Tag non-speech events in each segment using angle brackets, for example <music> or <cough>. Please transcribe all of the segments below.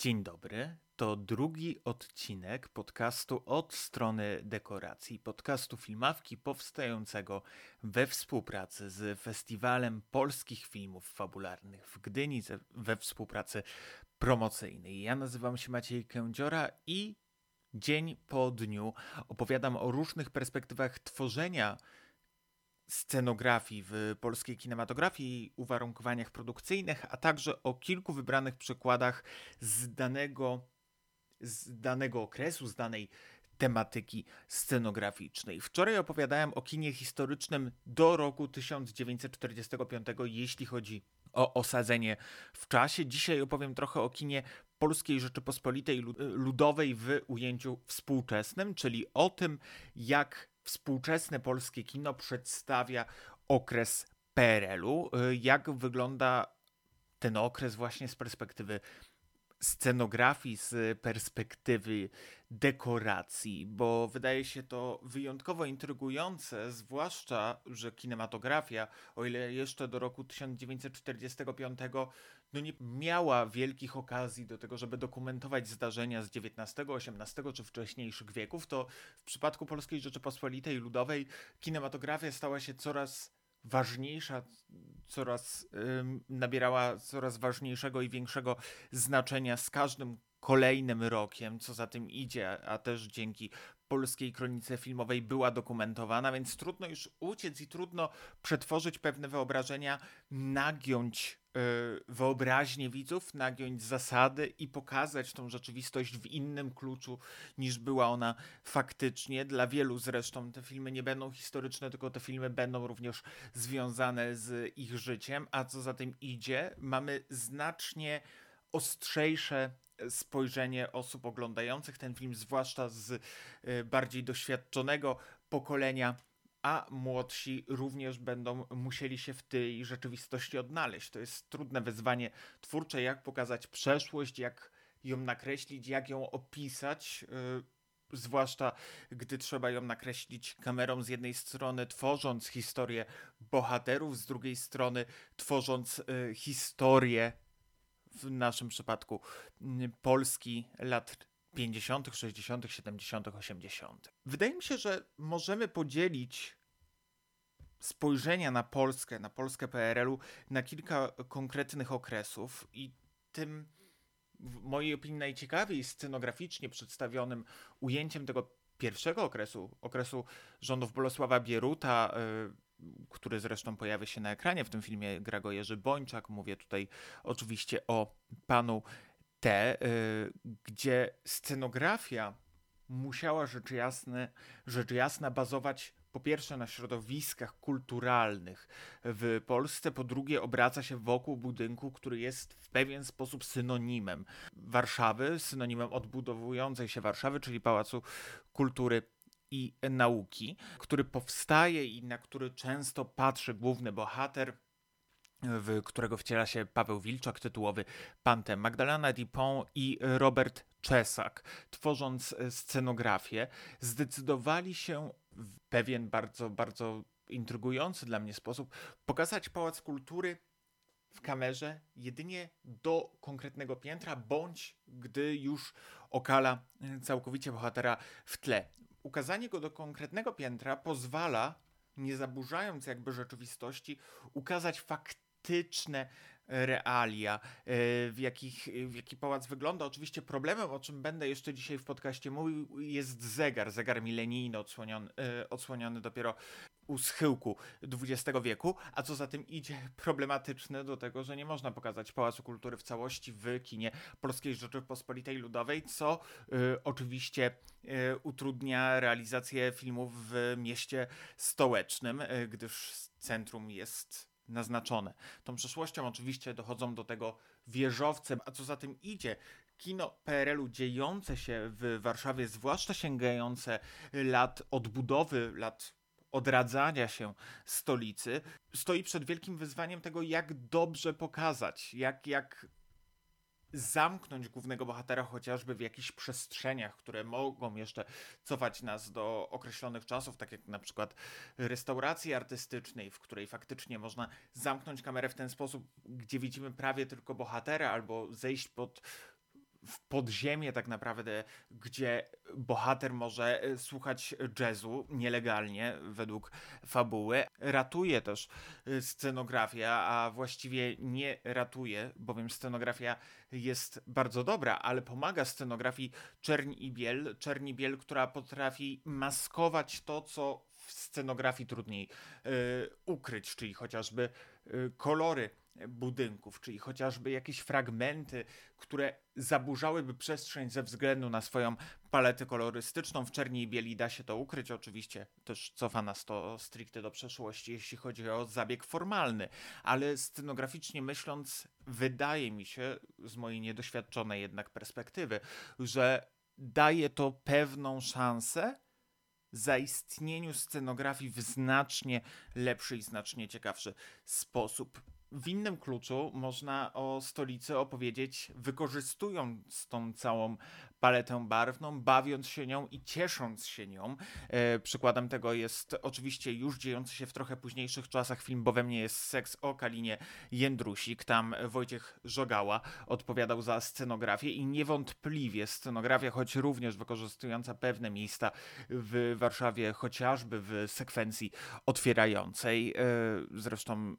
Dzień dobry. To drugi odcinek podcastu od strony dekoracji, podcastu filmawki powstającego we współpracy z Festiwalem Polskich Filmów Fabularnych w Gdyni, we współpracy promocyjnej. Ja nazywam się Maciej Kędziora i dzień po dniu opowiadam o różnych perspektywach tworzenia scenografii w polskiej kinematografii, uwarunkowaniach produkcyjnych, a także o kilku wybranych przykładach z danego, z danego okresu, z danej tematyki scenograficznej. Wczoraj opowiadałem o kinie historycznym do roku 1945, jeśli chodzi o osadzenie w czasie. Dzisiaj opowiem trochę o kinie Polskiej Rzeczypospolitej Ludowej w ujęciu współczesnym, czyli o tym, jak współczesne polskie kino przedstawia okres PRL-u. Y, jak wygląda ten okres właśnie z perspektywy scenografii, z perspektywy dekoracji, bo wydaje się to wyjątkowo intrygujące, zwłaszcza, że kinematografia, o ile jeszcze do roku 1945 no nie miała wielkich okazji do tego, żeby dokumentować zdarzenia z XIX, XVIII czy wcześniejszych wieków, to w przypadku Polskiej Rzeczypospolitej Ludowej kinematografia stała się coraz ważniejsza, coraz nabierała coraz ważniejszego i większego znaczenia z każdym kolejnym rokiem, co za tym idzie, a też dzięki polskiej kronice filmowej była dokumentowana, więc trudno już uciec i trudno przetworzyć pewne wyobrażenia, nagiąć yy, wyobraźnię widzów, nagiąć zasady i pokazać tą rzeczywistość w innym kluczu niż była ona faktycznie. Dla wielu zresztą te filmy nie będą historyczne, tylko te filmy będą również związane z ich życiem, a co za tym idzie, mamy znacznie ostrzejsze spojrzenie osób oglądających ten film, zwłaszcza z y, bardziej doświadczonego pokolenia, a młodsi również będą musieli się w tej rzeczywistości odnaleźć. To jest trudne wyzwanie twórcze, jak pokazać przeszłość, jak ją nakreślić, jak ją opisać. Y, zwłaszcza gdy trzeba ją nakreślić kamerą z jednej strony, tworząc historię bohaterów, z drugiej strony tworząc y, historię w naszym przypadku mm, Polski lat 50., 60., 70., 80. Wydaje mi się, że możemy podzielić spojrzenia na Polskę, na Polskę PRL-u na kilka konkretnych okresów i tym w mojej opinii najciekawiej scenograficznie przedstawionym ujęciem tego pierwszego okresu, okresu rządów Bolesława Bieruta, y, który zresztą pojawia się na ekranie w tym filmie, gra go Jerzy Bończak. Mówię tutaj oczywiście o panu T, y, gdzie scenografia musiała rzecz, jasne, rzecz jasna bazować po pierwsze na środowiskach kulturalnych w Polsce, po drugie obraca się wokół budynku, który jest w pewien sposób synonimem Warszawy, synonimem odbudowującej się Warszawy, czyli Pałacu Kultury i nauki, który powstaje i na który często patrzy główny bohater, w którego wciela się Paweł Wilczak, tytułowy Pante, Magdalena Dupont i Robert Czesak, tworząc scenografię, zdecydowali się w pewien bardzo, bardzo intrygujący dla mnie sposób pokazać Pałac Kultury w kamerze jedynie do konkretnego piętra, bądź gdy już okala całkowicie bohatera w tle ukazanie go do konkretnego piętra pozwala, nie zaburzając jakby rzeczywistości, ukazać faktyczne realia, e, w, jakich, w jaki pałac wygląda. Oczywiście problemem, o czym będę jeszcze dzisiaj w podcaście mówił, jest zegar, zegar milenijny odsłoniony, e, odsłoniony dopiero u schyłku XX wieku, a co za tym idzie <laughs> problematyczne do tego, że nie można pokazać Pałacu Kultury w całości w kinie Polskiej Rzeczypospolitej Ludowej, co y, oczywiście y, utrudnia realizację filmów w mieście stołecznym, y, gdyż centrum jest naznaczone. Tą przeszłością oczywiście dochodzą do tego wieżowce, a co za tym idzie, kino PRL-u dziejące się w Warszawie, zwłaszcza sięgające lat odbudowy, lat odradzania się stolicy, stoi przed wielkim wyzwaniem tego, jak dobrze pokazać, jak, jak zamknąć głównego bohatera chociażby w jakichś przestrzeniach, które mogą jeszcze cofać nas do określonych czasów, tak jak na przykład restauracji artystycznej, w której faktycznie można zamknąć kamerę w ten sposób, gdzie widzimy prawie tylko bohatera, albo zejść pod w podziemie tak naprawdę, gdzie bohater może e, słuchać jazzu nielegalnie według fabuły. Ratuje też e, scenografia, a właściwie nie ratuje, bowiem scenografia jest bardzo dobra, ale pomaga scenografii Czerń i Biel. Czerń i Biel, która potrafi maskować to, co w scenografii trudniej y, ukryć, czyli chociażby kolory budynków, czyli chociażby jakieś fragmenty, które zaburzałyby przestrzeń ze względu na swoją paletę kolorystyczną. W czerni i bieli da się to ukryć, oczywiście też cofa nas to stricte do przeszłości, jeśli chodzi o zabieg formalny, ale scenograficznie myśląc, wydaje mi się, z mojej niedoświadczonej jednak perspektywy, że daje to pewną szansę zaistnieniu scenografii w znacznie lepszy i znacznie ciekawszy sposób w innym kluczu można o stolicy opowiedzieć, wykorzystując tą całą paletę barwną, bawiąc się nią i ciesząc się nią. E, przykładem tego jest oczywiście już dziejący się w trochę późniejszych czasach film, bo we mnie jest seks o Kalinie Jędrusik. Tam Wojciech Żogała odpowiadał za scenografię i niewątpliwie scenografia, choć również wykorzystująca pewne miejsca w Warszawie, chociażby w sekwencji otwierającej. E, zresztą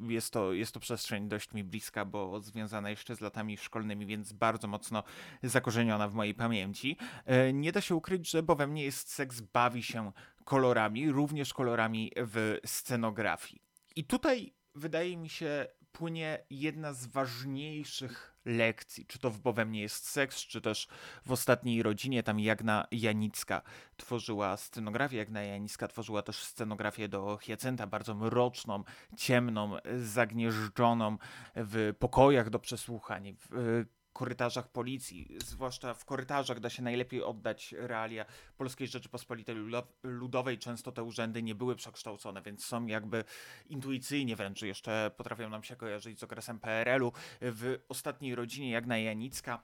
jest to, jest to przestrzeń dość mi bliska, bo związana jeszcze z latami szkolnymi, więc bardzo mocno zakorzeniona w mojej pamięci. E, nie da się ukryć, że bo we mnie jest seks, bawi się kolorami, również kolorami w scenografii. I tutaj wydaje mi się płynie jedna z ważniejszych lekcji, czy to w Bo we mnie jest seks, czy też w ostatniej rodzinie, tam Jagna Janicka tworzyła scenografię, Jagna Janicka tworzyła też scenografię do Hiacynta, bardzo mroczną, ciemną, zagnieżdżoną w pokojach do przesłuchań, w korytarzach policji, zwłaszcza w korytarzach da się najlepiej oddać realia Polskiej Rzeczypospolitej Ludowej. Często te urzędy nie były przekształcone, więc są jakby intuicyjnie wręcz jeszcze potrafią nam się kojarzyć z okresem PRL-u. W ostatniej rodzinie Jagna Janicka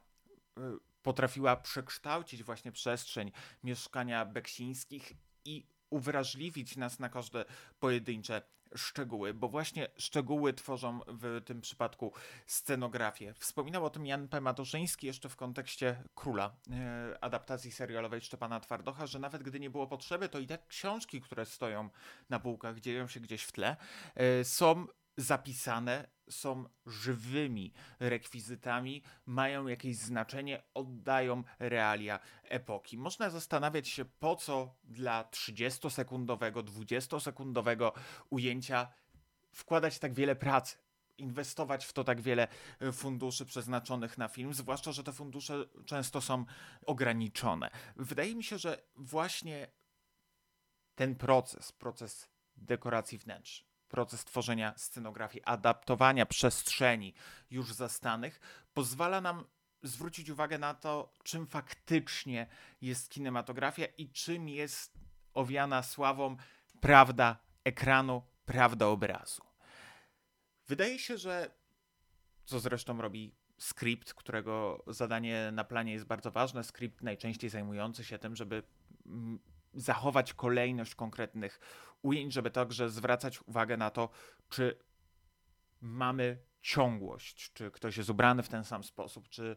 y, potrafiła przekształcić właśnie przestrzeń mieszkania Beksińskich i uwrażliwić nas na każde pojedyncze szczegóły, bo właśnie szczegóły tworzą w tym przypadku scenografię. Wspominał o tym Jan P. Matorzyński jeszcze w kontekście Króla, e, adaptacji serialowej Szczepana Twardocha, że nawet gdy nie było potrzeby, to i te książki, które stoją na półkach, dzieją się gdzieś w tle, e, są zapisane, są żywymi rekwizytami, mają jakieś znaczenie, oddają realia epoki. Można zastanawiać się, po co dla 30-sekundowego, 20-sekundowego ujęcia wkładać tak wiele pracy inwestować w to tak wiele e, funduszy przeznaczonych na film, zwłaszcza, że te fundusze często są ograniczone. Wydaje mi się, że właśnie ten proces, proces dekoracji wnętrz, proces tworzenia scenografii, adaptowania przestrzeni już zastanych, pozwala nam zwrócić uwagę na to, czym faktycznie jest kinematografia i czym jest owiana sławą prawda ekranu, prawda obrazu. Wydaje się, że co zresztą robi skrypt, którego zadanie na planie jest bardzo ważne, skrypt najczęściej zajmujący się tym, żeby zachować kolejność konkretnych ujęć, żeby także zwracać uwagę na to, czy mamy ciągłość, czy ktoś jest ubrany w ten sam sposób, czy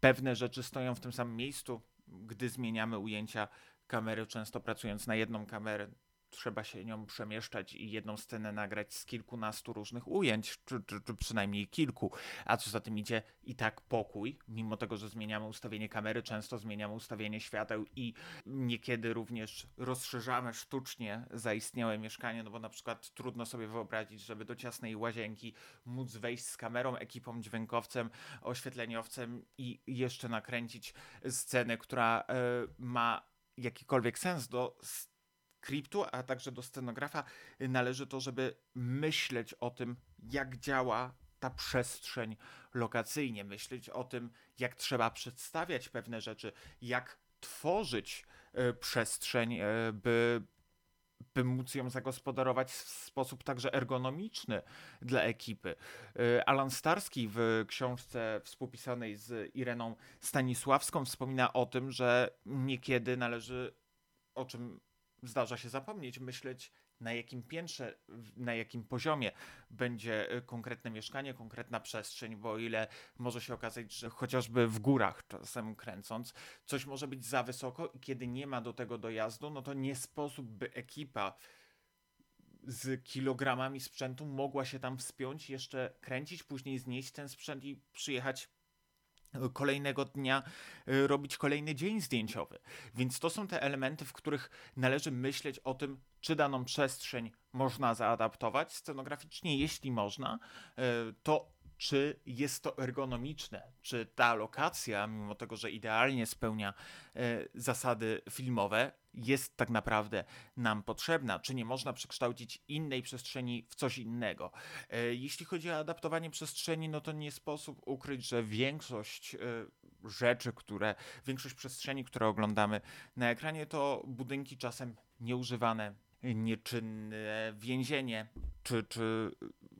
pewne rzeczy stoją w tym samym miejscu, gdy zmieniamy ujęcia kamery, często pracując na jedną kamerę, trzeba się nią przemieszczać i jedną scenę nagrać z kilkunastu różnych ujęć, czy, czy, czy, przynajmniej kilku. A co za tym idzie, i tak pokój, mimo tego, że zmieniamy ustawienie kamery, często zmieniamy ustawienie świateł i niekiedy również rozszerzamy sztucznie zaistniałe mieszkanie, no bo na przykład trudno sobie wyobrazić, żeby do ciasnej łazienki móc wejść z kamerą, ekipą dźwiękowcem, oświetleniowcem i jeszcze nakręcić scenę, która y, ma jakikolwiek sens do skryptu, a także do scenografa należy to, żeby myśleć o tym, jak działa ta przestrzeń lokacyjnie, myśleć o tym, jak trzeba przedstawiać pewne rzeczy, jak tworzyć y, przestrzeń, y, by, by móc ją zagospodarować w sposób także ergonomiczny dla ekipy. Y, Alan Starski w książce współpisanej z Ireną Stanisławską wspomina o tym, że niekiedy należy, o czym zdarza się zapomnieć, myśleć na jakim piętrze, na jakim poziomie będzie y, konkretne mieszkanie, konkretna przestrzeń, bo o ile może się okazać, że chociażby w górach czasem kręcąc, coś może być za wysoko i kiedy nie ma do tego dojazdu, no to nie sposób, by ekipa z kilogramami sprzętu mogła się tam wspiąć, jeszcze kręcić, później znieść ten sprzęt i przyjechać kolejnego dnia y, robić kolejny dzień zdjęciowy. Więc to są te elementy, w których należy myśleć o tym, czy daną przestrzeń można zaadaptować scenograficznie. Jeśli można, y, to czy jest to ergonomiczne, czy ta lokacja, mimo tego, że idealnie spełnia e, zasady filmowe, jest tak naprawdę nam potrzebna, czy nie można przekształcić innej przestrzeni w coś innego. E, jeśli chodzi o adaptowanie przestrzeni, no to nie sposób ukryć, że większość e, rzeczy, które, większość przestrzeni, które oglądamy na ekranie, to budynki czasem nieużywane, nieczynne więzienie, czy, czy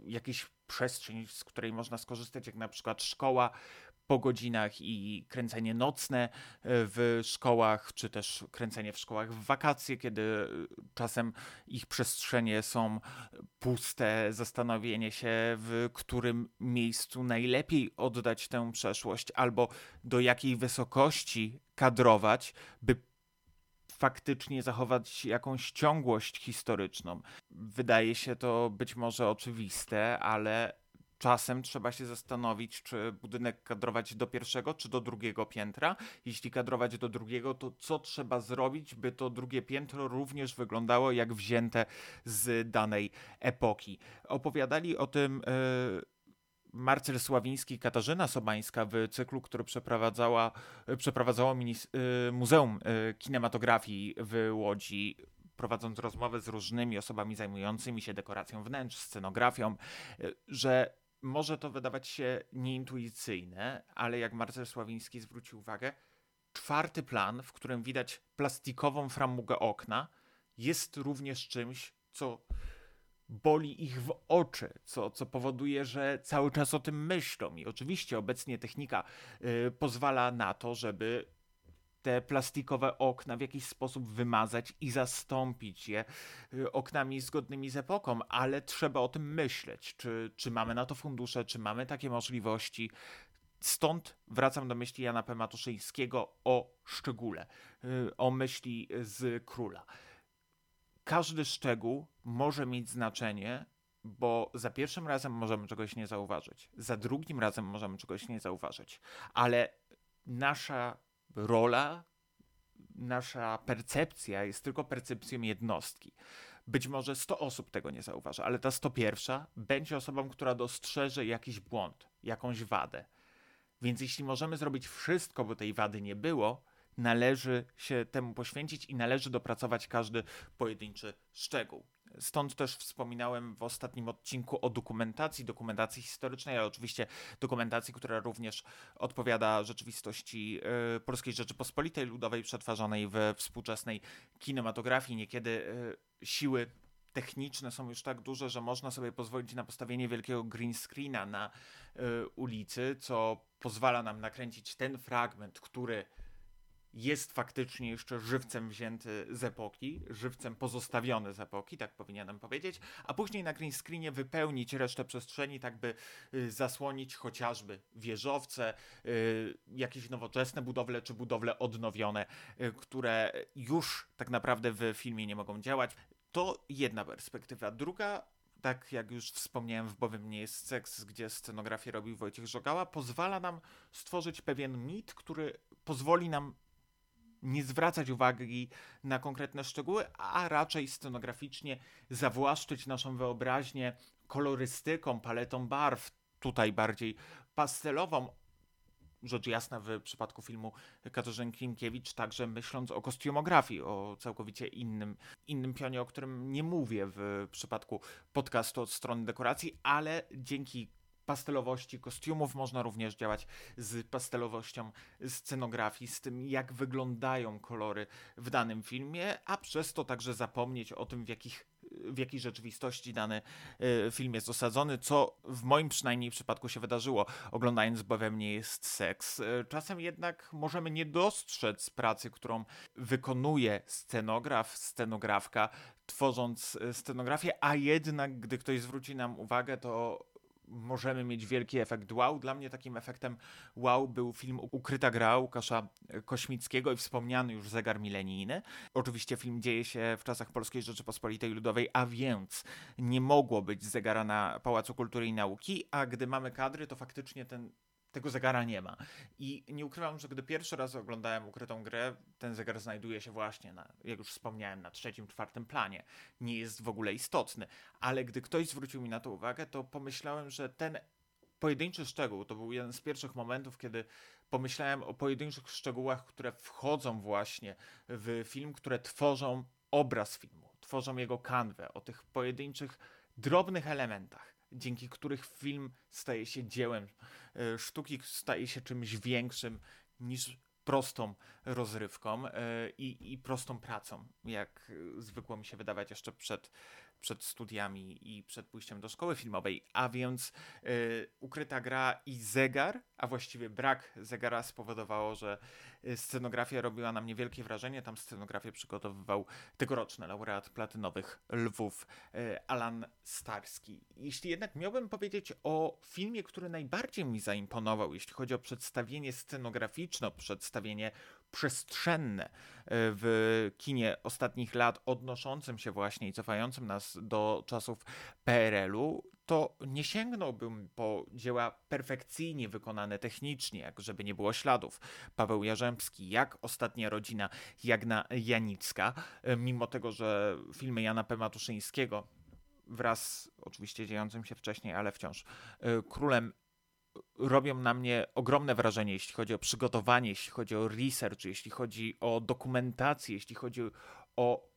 jakieś przestrzeń, z której można skorzystać, jak na przykład szkoła po godzinach i kręcenie nocne e, w szkołach, czy też kręcenie w szkołach w wakacje, kiedy e, czasem ich przestrzenie są puste, zastanowienie się, w którym miejscu najlepiej oddać tę przeszłość, albo do jakiej wysokości kadrować, by faktycznie zachować jakąś ciągłość historyczną. Wydaje się to być może oczywiste, ale czasem trzeba się zastanowić, czy budynek kadrować do pierwszego, czy do drugiego piętra. Jeśli kadrować do drugiego, to co trzeba zrobić, by to drugie piętro również wyglądało jak wzięte z danej epoki. Opowiadali o tym. Yy Marcel Sławiński i Katarzyna Sobańska w cyklu, który przeprowadzała, przeprowadzało y, Muzeum y, Kinematografii w Łodzi, prowadząc rozmowy z różnymi osobami zajmującymi się dekoracją wnętrz, scenografią, y, że może to wydawać się nieintuicyjne, ale jak Marcel Sławiński zwrócił uwagę, czwarty plan, w którym widać plastikową framugę okna, jest również czymś, co boli ich w oczy, co, co powoduje, że cały czas o tym myślą. I oczywiście obecnie technika y, pozwala na to, żeby te plastikowe okna w jakiś sposób wymazać i zastąpić je y, oknami zgodnymi z epoką, ale trzeba o tym myśleć, czy, czy mamy na to fundusze, czy mamy takie możliwości. Stąd wracam do myśli Jana P. O szczególe, y, o myśli z króla każdy szczegół może mieć znaczenie, bo za pierwszym razem możemy czegoś nie zauważyć, za drugim razem możemy czegoś nie zauważyć, ale nasza rola, nasza percepcja jest tylko percepcją jednostki. Być może 100 osób tego nie zauważy, ale ta 101 będzie osobą, która dostrzeże jakiś błąd, jakąś wadę. Więc jeśli możemy zrobić wszystko, by tej wady nie było, należy się temu poświęcić i należy dopracować każdy pojedynczy szczegół. Stąd też wspominałem w ostatnim odcinku o dokumentacji, dokumentacji historycznej, ale oczywiście dokumentacji, która również odpowiada rzeczywistości y, Polskiej Rzeczypospolitej Ludowej, przetwarzanej we współczesnej kinematografii. Niekiedy y, siły techniczne są już tak duże, że można sobie pozwolić na postawienie wielkiego green screena na y, ulicy, co pozwala nam nakręcić ten fragment, który jest faktycznie jeszcze żywcem wzięty z epoki, żywcem pozostawiony z epoki, tak powinienem powiedzieć, a później na green screenie wypełnić resztę przestrzeni, tak by y, zasłonić chociażby wieżowce, y, jakieś nowoczesne budowle czy budowle odnowione, y, które już tak naprawdę w filmie nie mogą działać. To jedna perspektywa. Druga tak jak już wspomniałem, w Bowiem nie jest seks, gdzie scenografię robił Wojciech Żogała, pozwala nam stworzyć pewien mit, który pozwoli nam nie zwracać uwagi na konkretne szczegóły, a raczej scenograficznie zawłaszczyć naszą wyobraźnię kolorystyką, paletą barw, tutaj bardziej pastelową. Rzecz jasna w przypadku filmu Katarzyny Klimkiewicz, także myśląc o kostiumografii, o całkowicie innym, innym pionie, o którym nie mówię w przypadku podcastu od strony dekoracji, ale dzięki pastelowości kostiumów, można również działać z pastelowością scenografii, z tym jak wyglądają kolory w danym filmie, a przez to także zapomnieć o tym, w jakich w jakiej rzeczywistości dany y, film jest osadzony, co w moim przynajmniej przypadku się wydarzyło, oglądając Bo we mnie jest seks. Y, czasem jednak możemy nie dostrzec pracy, którą wykonuje scenograf, scenografka, tworząc y, scenografię, a jednak gdy ktoś zwróci nam uwagę, to możemy mieć wielki efekt wow. Dla mnie takim efektem wow był film Ukryta gra Łukasza Kośmickiego i wspomniany już Zegar Milenijny. Oczywiście film dzieje się w czasach Polskiej Rzeczypospolitej Ludowej, a więc nie mogło być zegara na Pałacu Kultury i Nauki, a gdy mamy kadry, to faktycznie ten tego zegara nie ma. I nie ukrywam, że gdy pierwszy raz oglądałem ukrytą grę, ten zegar znajduje się właśnie, na, jak już wspomniałem, na trzecim, czwartym planie. Nie jest w ogóle istotny. Ale gdy ktoś zwrócił mi na to uwagę, to pomyślałem, że ten pojedynczy szczegół to był jeden z pierwszych momentów, kiedy pomyślałem o pojedynczych szczegółach, które wchodzą właśnie w film, które tworzą obraz filmu, tworzą jego kanwę, o tych pojedynczych, drobnych elementach dzięki których film staje się dziełem e, sztuki, staje się czymś większym niż prostą rozrywką e, i, i prostą pracą, jak zwykło mi się wydawać jeszcze przed przed studiami i przed pójściem do szkoły filmowej, a więc ukryta gra i zegar, a właściwie brak zegara spowodowało, że scenografia robiła na mnie wielkie wrażenie. Tam scenografię przygotowywał tegoroczny laureat platynowych Lwów y, Alan Starski. Jeśli jednak miałbym powiedzieć o filmie, który najbardziej mi zaimponował, jeśli chodzi o przedstawienie scenograficzne, przedstawienie przestrzenne e, w kinie ostatnich lat, odnoszącym się właśnie i cofającym nas do czasów PRL-u, to nie sięgnąłbym po dzieła perfekcyjnie wykonane technicznie, jak żeby nie było śladów. Paweł Jarzębski, jak Ostatnia Rodzina, Jagna Janicka, e, mimo tego, że filmy Jana P. Matuszyńskiego wraz oczywiście dziejącym się wcześniej, ale wciąż e, królem robią na mnie ogromne wrażenie, jeśli chodzi o przygotowanie, jeśli chodzi o research, jeśli chodzi o dokumentację, jeśli chodzi o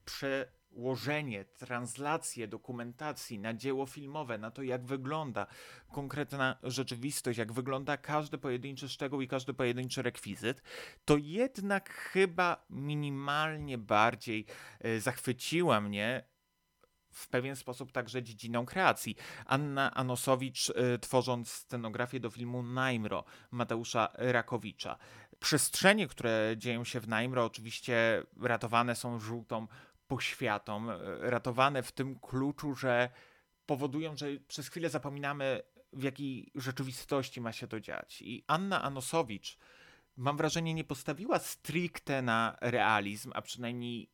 przełożenie, translację dokumentacji na dzieło filmowe, na to, jak wygląda konkretna rzeczywistość, jak wygląda każdy pojedynczy szczegół i każdy pojedynczy rekwizyt, to jednak chyba minimalnie bardziej e, zachwyciła mnie w pewien sposób także dziedziną kreacji. Anna Anosowicz y, tworząc scenografię do filmu Najmro Mateusza Rakowicza. Przestrzenie, które dzieją się w Najmro oczywiście ratowane są żółtą poświatą, y, ratowane w tym kluczu, że powodują, że przez chwilę zapominamy w jakiej rzeczywistości ma się to dziać. I Anna Anosowicz mam wrażenie nie postawiła stricte na realizm, a przynajmniej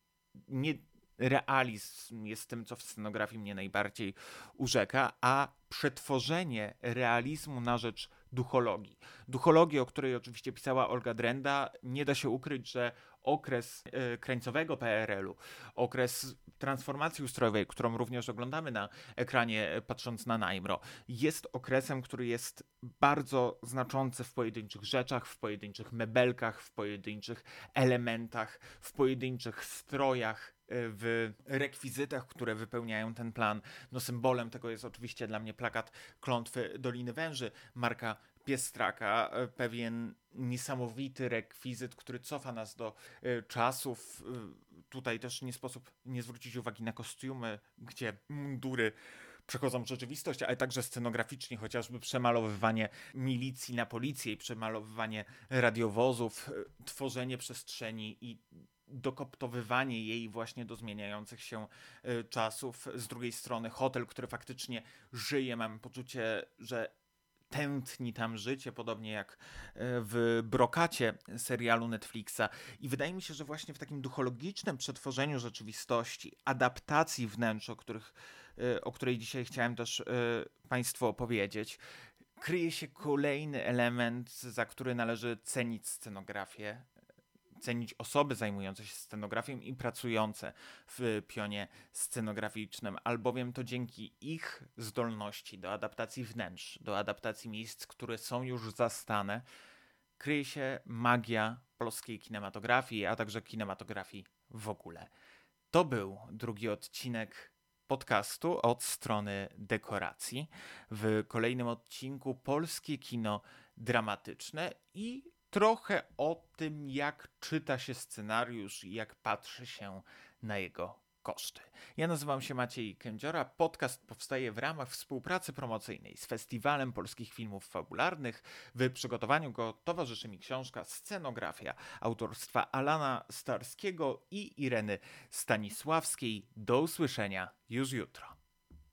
nie realizm jest tym, co w scenografii mnie najbardziej urzeka, a przetworzenie realizmu na rzecz duchologii. Duchologii, o której oczywiście pisała Olga Drenda, nie da się ukryć, że okres e, krańcowego PRL-u, okres transformacji ustrojowej, którą również oglądamy na ekranie e, patrząc na Najmro, jest okresem, który jest bardzo znaczący w pojedynczych rzeczach, w pojedynczych mebelkach, w pojedynczych elementach, w pojedynczych strojach, e, w rekwizytach, które wypełniają ten plan. No symbolem tego jest oczywiście dla mnie plakat Klątwy Doliny Węży Marka Piestraka, e, pewien niesamowity rekwizyt, który cofa nas do y, czasów. Y, tutaj też nie sposób nie zwrócić uwagi na kostiumy, gdzie mundury przechodzą rzeczywistość, ale także scenograficznie, chociażby przemalowywanie milicji na policję i przemalowywanie radiowozów, tworzenie przestrzeni i dokoptowywanie jej właśnie do zmieniających się czasów. Z drugiej strony hotel, który faktycznie żyje, mam poczucie, że tętni tam życie, podobnie jak e, w brokacie serialu Netflixa. I wydaje mi się, że właśnie w takim duchologicznym przetworzeniu rzeczywistości, adaptacji wnętrz, o, których, e, o której dzisiaj chciałem też e, Państwu opowiedzieć, kryje się kolejny element, za który należy cenić scenografię cenić osoby zajmujące się scenografią i pracujące w pionie scenograficznym, albowiem to dzięki ich zdolności do adaptacji wnętrz, do adaptacji miejsc, które są już zastane, kryje się magia polskiej kinematografii, a także kinematografii w ogóle. To był drugi odcinek podcastu od strony dekoracji. W kolejnym odcinku polskie kino dramatyczne i trochę o tym, jak czyta się scenariusz i jak patrzy się na jego koszty. Ja nazywam się Maciej Kędziora. Podcast powstaje w ramach współpracy promocyjnej z Festiwalem Polskich Filmów Fabularnych. W przygotowaniu go towarzyszy mi książka Scenografia autorstwa Alana Starskiego i Ireny Stanisławskiej. Do usłyszenia już jutro.